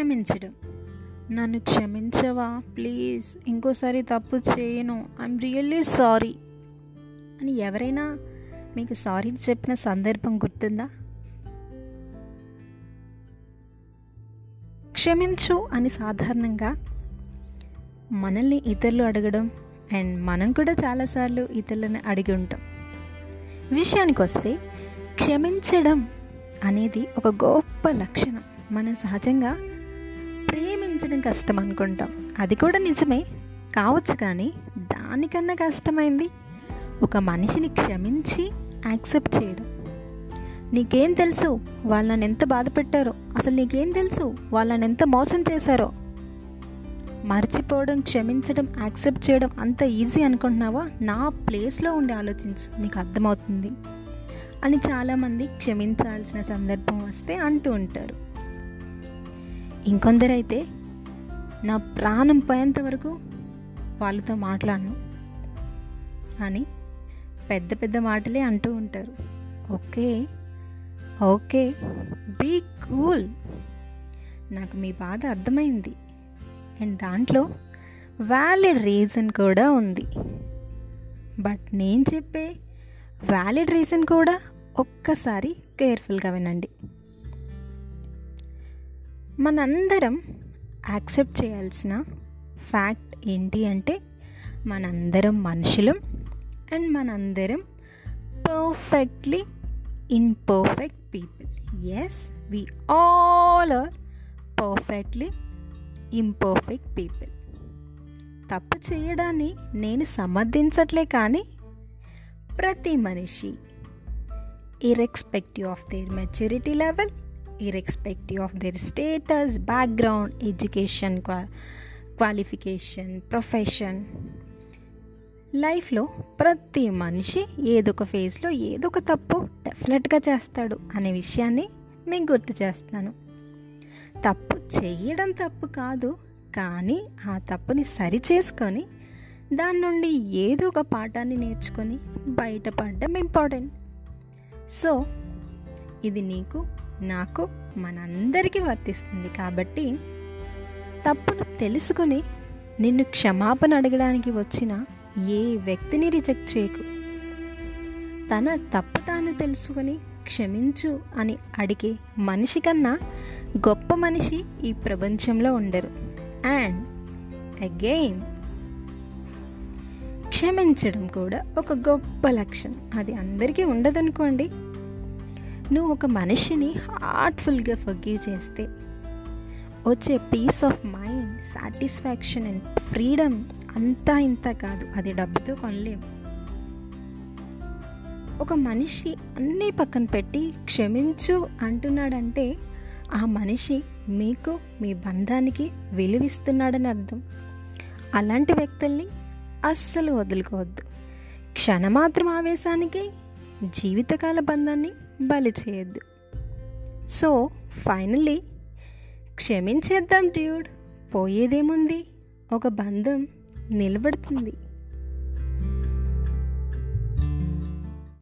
క్షమించడం. నన్ను క్షమించవా? ప్లీజ్. ఇంకోసారి తప్పు చేయను. I'm really sorry. అని ఎవరైనా మీకు సారీ చెప్పిన సందర్భం గుర్తుందా? క్షమించు అని సాధారణంగా మనల్ని ఇతరులు అడగడం అండ్ మనం కూడా చాలాసార్లు ఇతరులను అడిగి ఉంటాం. విషయానికి వస్తే క్షమించడం అనేది ఒక గొప్ప లక్షణం. మనం సహజంగా ఊహించడం కష్టం అనుకుంటాం. అది కూడా నిజమే. కావచ్చు కానీ దానికన్నా కష్టమైంది ఒక మనిషిని క్షమించి యాక్సెప్ట్ చేయడం. నీకేం తెలుసు వాళ్ళని ఎంత బాధ పెట్టారో అసలు నీకేం తెలుసు వాళ్ళని ఎంత మోసం చేశారో? మర్చిపోవడం క్షమించడం యాక్సెప్ట్ చేయడం అంత ఈజీ అనుకుంటున్నావా? నా ప్లేస్లో ఉండి ఆలోచించు. నీకు అర్థమవుతుంది అని చాలామంది క్షమించాల్సిన సందర్భం వస్తే అంటూ ఉంటారు. ఇంకొందరైతే నా ప్రాణం పోయేంత వరకు వాళ్ళతో మాట్లాడను. అని పెద్ద పెద్ద మాటలే అంటూ ఉంటారు. Okay okay be cool. నాకు మీ బాధ అర్థమైంది. అండ్ దాంట్లో వ్యాలిడ్ రీజన్ కూడా ఉంది. బట్ నేను చెప్పే వ్యాలిడ్ రీజన్ కూడా ఒక్కసారి కేర్ఫుల్గా వినండి. మనందరం యాక్సెప్ట్ చేయాల్సిన ఫ్యాక్ట్ ఏంటి అంటే మనందరం మనుషులం అండ్ మనందరం perfectly imperfect people. Yes we all are perfectly imperfect people. తప్పు చేయడాన్ని నేను సమర్థించట్లే కానీ ప్రతి మనిషి irrespective of their maturity level irrespective of their status background education qua qualification profession లైఫ్లో ప్రతి మనిషి ఏదో ఒక ఫేజ్లో ఏదో ఒక తప్పు డెఫినెట్గా చేస్తాడు అనే విషయాన్ని మీకు గుర్తు చేస్తాను తప్పు చేయడం తప్పు కాదు కానీ ఆ తప్పుని సరి చేసుకొని దాని నుండి ఏదో ఒక పాఠాన్ని నేర్చుకొని బయటపడడం ఇంపార్టెంట్ సో ఇది నీకు నాకు మనందరికీ వర్తిస్తుంది కాబట్టి తప్పును తెలుసుకొని నిన్ను క్షమాపణ అడగడానికి వచ్చిన ఏ వ్యక్తిని రిజెక్ట్ చేయకు. తన తప్పు తాను తెలుసుకొని క్షమించు అని అడిగే మనిషి కన్నా గొప్ప మనిషి ఈ ప్రపంచంలో ఉండరు. అండ్ అగైన్ క్షమించడం కూడా ఒక గొప్ప లక్షణం. అది అందరికీ ఉండదనుకోండి. నువ్వు ఒక మనిషిని హార్ట్ఫుల్గా ఫర్గివ్ చేస్తే వచ్చే peace of mind satisfaction and freedom అంతా ఇంత కాదు. అది డబ్బుతో కొనలేము. ఒక మనిషి అన్నీ పక్కన పెట్టి క్షమించు అంటున్నాడంటే ఆ మనిషి మీకు మీ బంధానికి విలువిస్తున్నాడని అర్థం. అలాంటి వ్యక్తుల్ని అస్సలు వదులుకోవద్దు. క్షణమాత్రం ఆవేశానికి జీవితకాల బంధాన్ని బలి చేయొద్దు. సో ఫైనల్లీ క్షమించేద్దాం డ్యూడ్. పోయేదేముంది? ఒక బంధం నిలబడుతుంది.